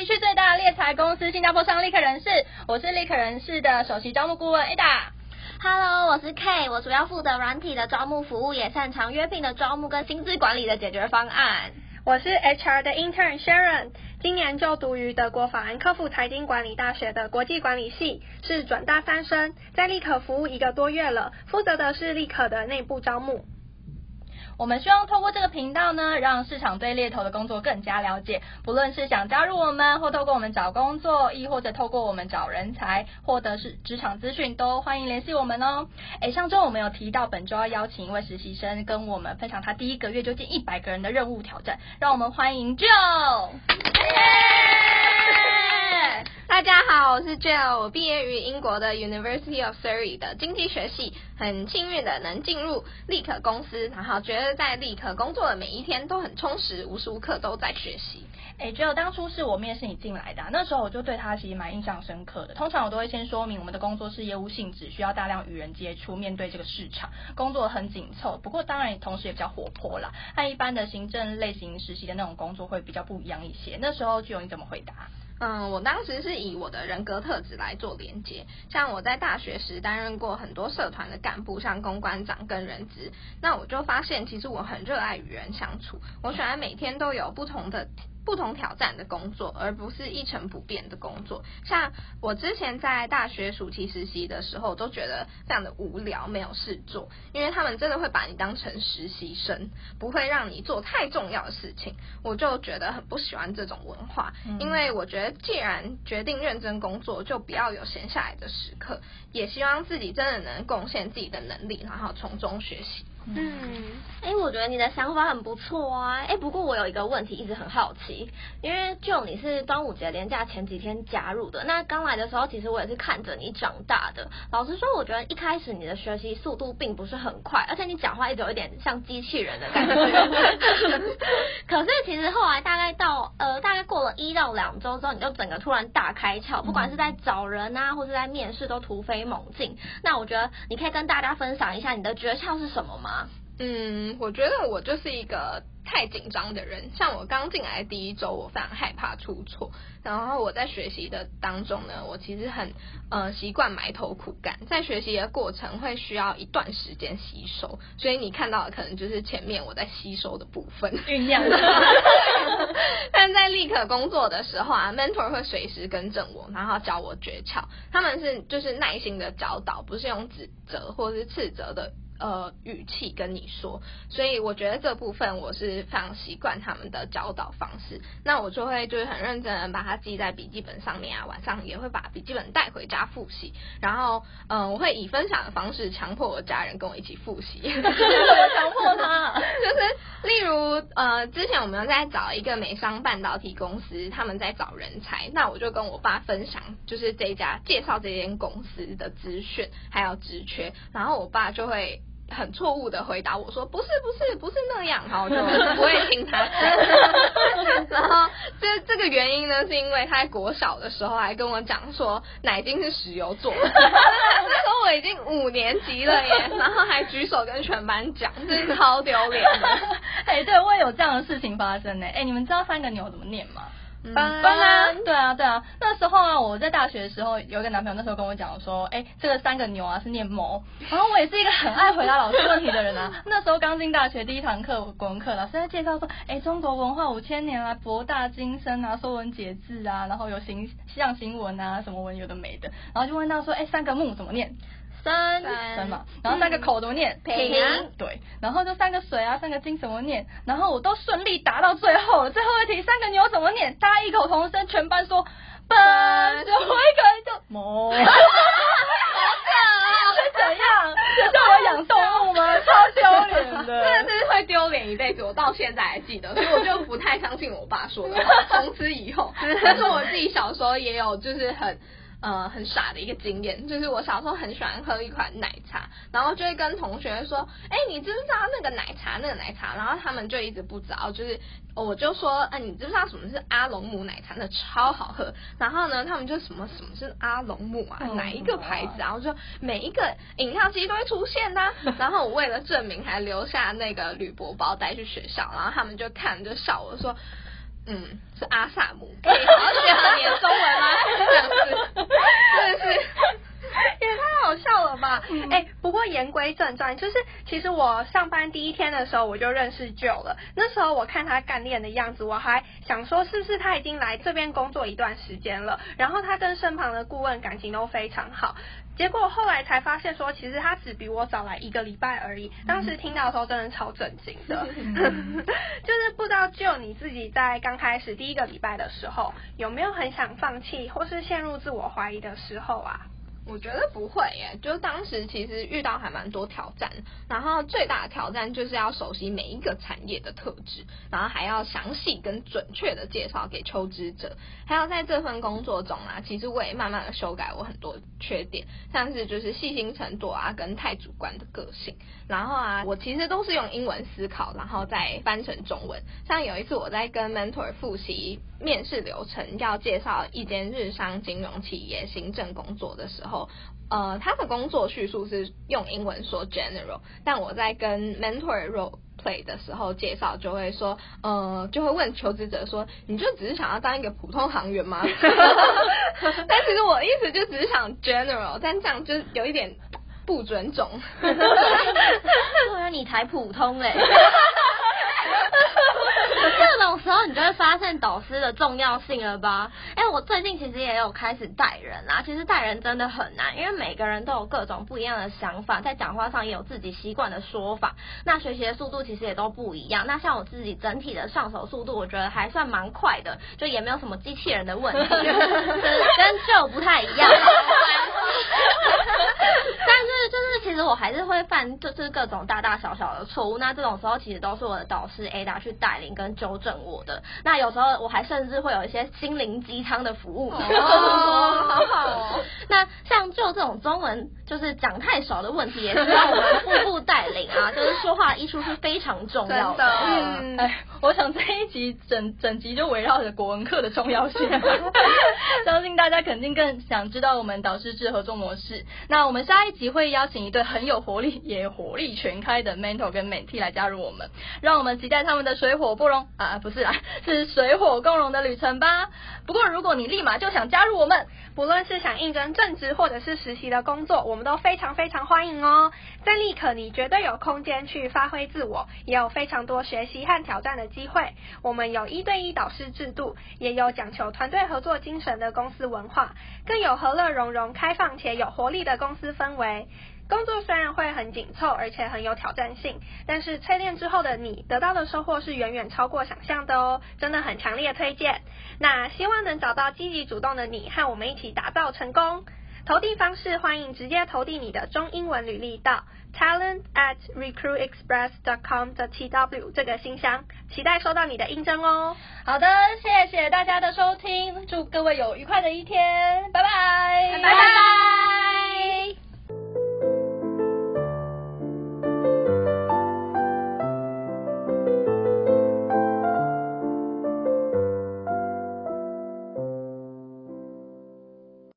地区最大的猎才公司新加坡商立可人士，我是立可人士的首席招募顾问 Ada。Hello，我是 K，我主要负责软体的招募服务，也擅长约聘的招募跟薪资管理的解决方案。我是 HR 的 Intern Sharon，今年就读于德国法兰克福财经管理大学的国际管理系，是转大三生，在立可服务一个多月了，负责的是立可的内部招募。我们希望透过这个频道呢，让市场对猎头的工作更加了解。不论是想加入我们，或透过我们找工作，亦或者透过我们找人才，或者是职场资讯，都欢迎联系我们哦。诶，上周我们有提到，本周要邀请一位实习生跟我们分享他第一个月就近一百个人的任务挑战，让我们欢迎 Jill。大家好，我是 Jill，我毕业于英国的 University of Surrey 的经济学系，很幸运的能进入立可公司，然后觉得在立可工作的每一天都很充实，无时无刻都在学习。哎，Jill，当初是我面试你进来的，那时候我就对他其实蛮印象深刻的。通常我都会先说明我们的工作是业务性质，需要大量与人接触，面对这个市场，工作很紧凑。不过当然同时也比较活泼啦，和一般的行政类型实习的那种工作会比较不一样一些。那时候 Jill 你怎么回答？嗯，我当时是以我的人格特质来做连接，像我在大学时担任过很多社团的干部，像公关长跟人资，那我就发现其实我很热爱与人相处，我喜欢每天都有不同的。不同挑战的工作，而不是一成不变的工作。像我之前在大学暑期实习的时候，都觉得非常的无聊，没有事做，因为他们真的会把你当成实习生，不会让你做太重要的事情。我就觉得很不喜欢这种文化，因为我觉得既然决定认真工作，就不要有闲下来的时刻，也希望自己真的能贡献自己的能力，然后从中学习。嗯，哎、欸，我觉得你的想法很不错啊。哎、欸，不过我有一个问题一直很好奇，因为就你是端午节连假前几天加入的，那刚来的时候，其实我也是看着你长大的。老实说，我觉得一开始你的学习速度并不是很快，而且你讲话一直有一点像机器人的感觉。可是其实后来大概到呃到两周之后，你就整个突然大开窍，不管是在找人啊，或是在面试都突飞猛进。那我觉得你可以跟大家分享一下你的诀窍是什么吗？嗯，我觉得我就是一个太紧张的人。像我刚进来第一周，我非常害怕出错。然后我在学习的当中呢，我其实很呃习惯埋头苦干，在学习的过程会需要一段时间吸收。所以你看到的可能就是前面我在吸收的部分酝酿。但在立刻工作的时候啊，mentor 会随时更正我，然后教我诀窍。他们是就是耐心的教导，不是用指责或是斥责的。呃，语气跟你说，所以我觉得这部分我是非常习惯他们的教导方式。那我就会就是很认真的把它记在笔记本上面啊，晚上也会把笔记本带回家复习。然后，嗯、呃，我会以分享的方式强迫我家人跟我一起复习。强迫他？就是例如，呃，之前我们在找一个美商半导体公司，他们在找人才，那我就跟我爸分享，就是这家介绍这间公司的资讯还有职缺，然后我爸就会。很错误的回答我说，不是不是不是那样，然后 我就不会听他讲。然后这这个原因呢，是因为他在国小的时候还跟我讲说奶精是石油做的，那时候我已经五年级了耶，然后还举手跟全班讲，真是超丢脸的。哎，对，我也有这样的事情发生呢。哎，你们知道三个牛怎么念吗？班班啊，对啊，对啊，那时候啊，我在大学的时候有一个男朋友，那时候跟我讲说，哎，这个三个牛啊是念谋，然后我也是一个很爱回答老师问题的人啊。那时候刚进大学第一堂课国文课，老师在介绍说，哎，中国文化五千年啊，博大精深啊，说文解字啊，然后有形象新闻啊，什么文有的没的，然后就问到说，哎，三个木怎么念？三三嘛，然后三个口怎么念？平。对，然后就三个水啊，三个金怎么念？然后我都顺利答到最后了。最后一题，三个牛怎么念？大家异口同声，全班说奔，最后一个人就 谋。好可爱，是怎样？这叫我养动物吗？超丢脸的，真的是会丢脸一辈子。我到现在还记得，所以我就不太相信我爸说的话。从此以后，但是我自己小时候也有，就是很。呃，很傻的一个经验，就是我小时候很喜欢喝一款奶茶，然后就会跟同学说，哎，你知不知道那个奶茶，那个奶茶？然后他们就一直不知道，就是我就说，哎，你知不知道什么是阿龙姆奶茶？那超好喝。然后呢，他们就什么什么是阿龙姆啊？哪一个牌子？然后就每一个饮料机都会出现呐。然后我为了证明，还留下那个铝箔包带去学校，然后他们就看就笑我说。嗯，是阿萨姆，可以好好学很专业。就是其实我上班第一天的时候，我就认识 Joe 了。那时候我看他干练的样子，我还想说是不是他已经来这边工作一段时间了。然后他跟身旁的顾问感情都非常好。结果后来才发现说，其实他只比我早来一个礼拜而已。当时听到的时候，真的超震惊的。就是不知道 Joe 你自己在刚开始第一个礼拜的时候，有没有很想放弃，或是陷入自我怀疑的时候啊？我觉得不会耶，就当时其实遇到还蛮多挑战，然后最大的挑战就是要熟悉每一个产业的特质，然后还要详细跟准确的介绍给求职者，还有在这份工作中啊，其实我也慢慢的修改我很多缺点，像是就是细心程度啊，跟太主观的个性，然后啊，我其实都是用英文思考，然后再翻成中文。像有一次我在跟 mentor 复习面试流程，要介绍一间日商金融企业行政工作的时候。呃，他的工作叙述是用英文说 general，但我在跟 mentor role play 的时候介绍，就会说，呃，就会问求职者说，你就只是想要当一个普通行员吗？但其实我意思就只是想 general，但这样就有一点不准种。对啊，你才普通嘞。这种时候，你就会发现导师的重要性了吧？哎，我最近其实也有开始带人啊。其实带人真的很难，因为每个人都有各种不一样的想法，在讲话上也有自己习惯的说法。那学习的速度其实也都不一样。那像我自己整体的上手速度，我觉得还算蛮快的，就也没有什么机器人的问题，就是跟 Joe 不太一样。但是就是其实我还是会犯就是各种大大小小的错误。那这种时候其实都是我的导师 Ada 去带领跟纠正我的。那有时候我还甚至会有一些心灵鸡汤的服务。哦，好好哦。那像就这种中文就是讲太少的问题，也需要我们步步带领啊。就是说话艺术是非常重要的。的嗯，哎，我想这一集整整集就围绕着国文课的重要性。相信大家肯定更想知道我们导师制合作模式。那我们下一集会邀邀请一对很有活力也火力全开的 mentor 跟 mentee 来加入我们，让我们期待他们的水火不容啊，不是啊，是水火共融的旅程吧。不过如果你立马就想加入我们，不论是想应征正职或者是实习的工作，我们都非常非常欢迎哦。在立可，你绝对有空间去发挥自我，也有非常多学习和挑战的机会。我们有一对一导师制度，也有讲求团队合作精神的公司文化，更有和乐融融、开放且有活力的公司氛围。工作虽然会很紧凑，而且很有挑战性，但是淬炼之后的你得到的收获是远远超过想象的哦，真的很强烈推荐。那希望能找到积极主动的你，和我们一起打造成功。投递方式欢迎直接投递你的中英文履历到 talent at recruitexpress dot com 的 tw 这个信箱，期待收到你的应征哦。好的，谢谢大家的收听，祝各位有愉快的一天，拜拜，拜拜。拜拜。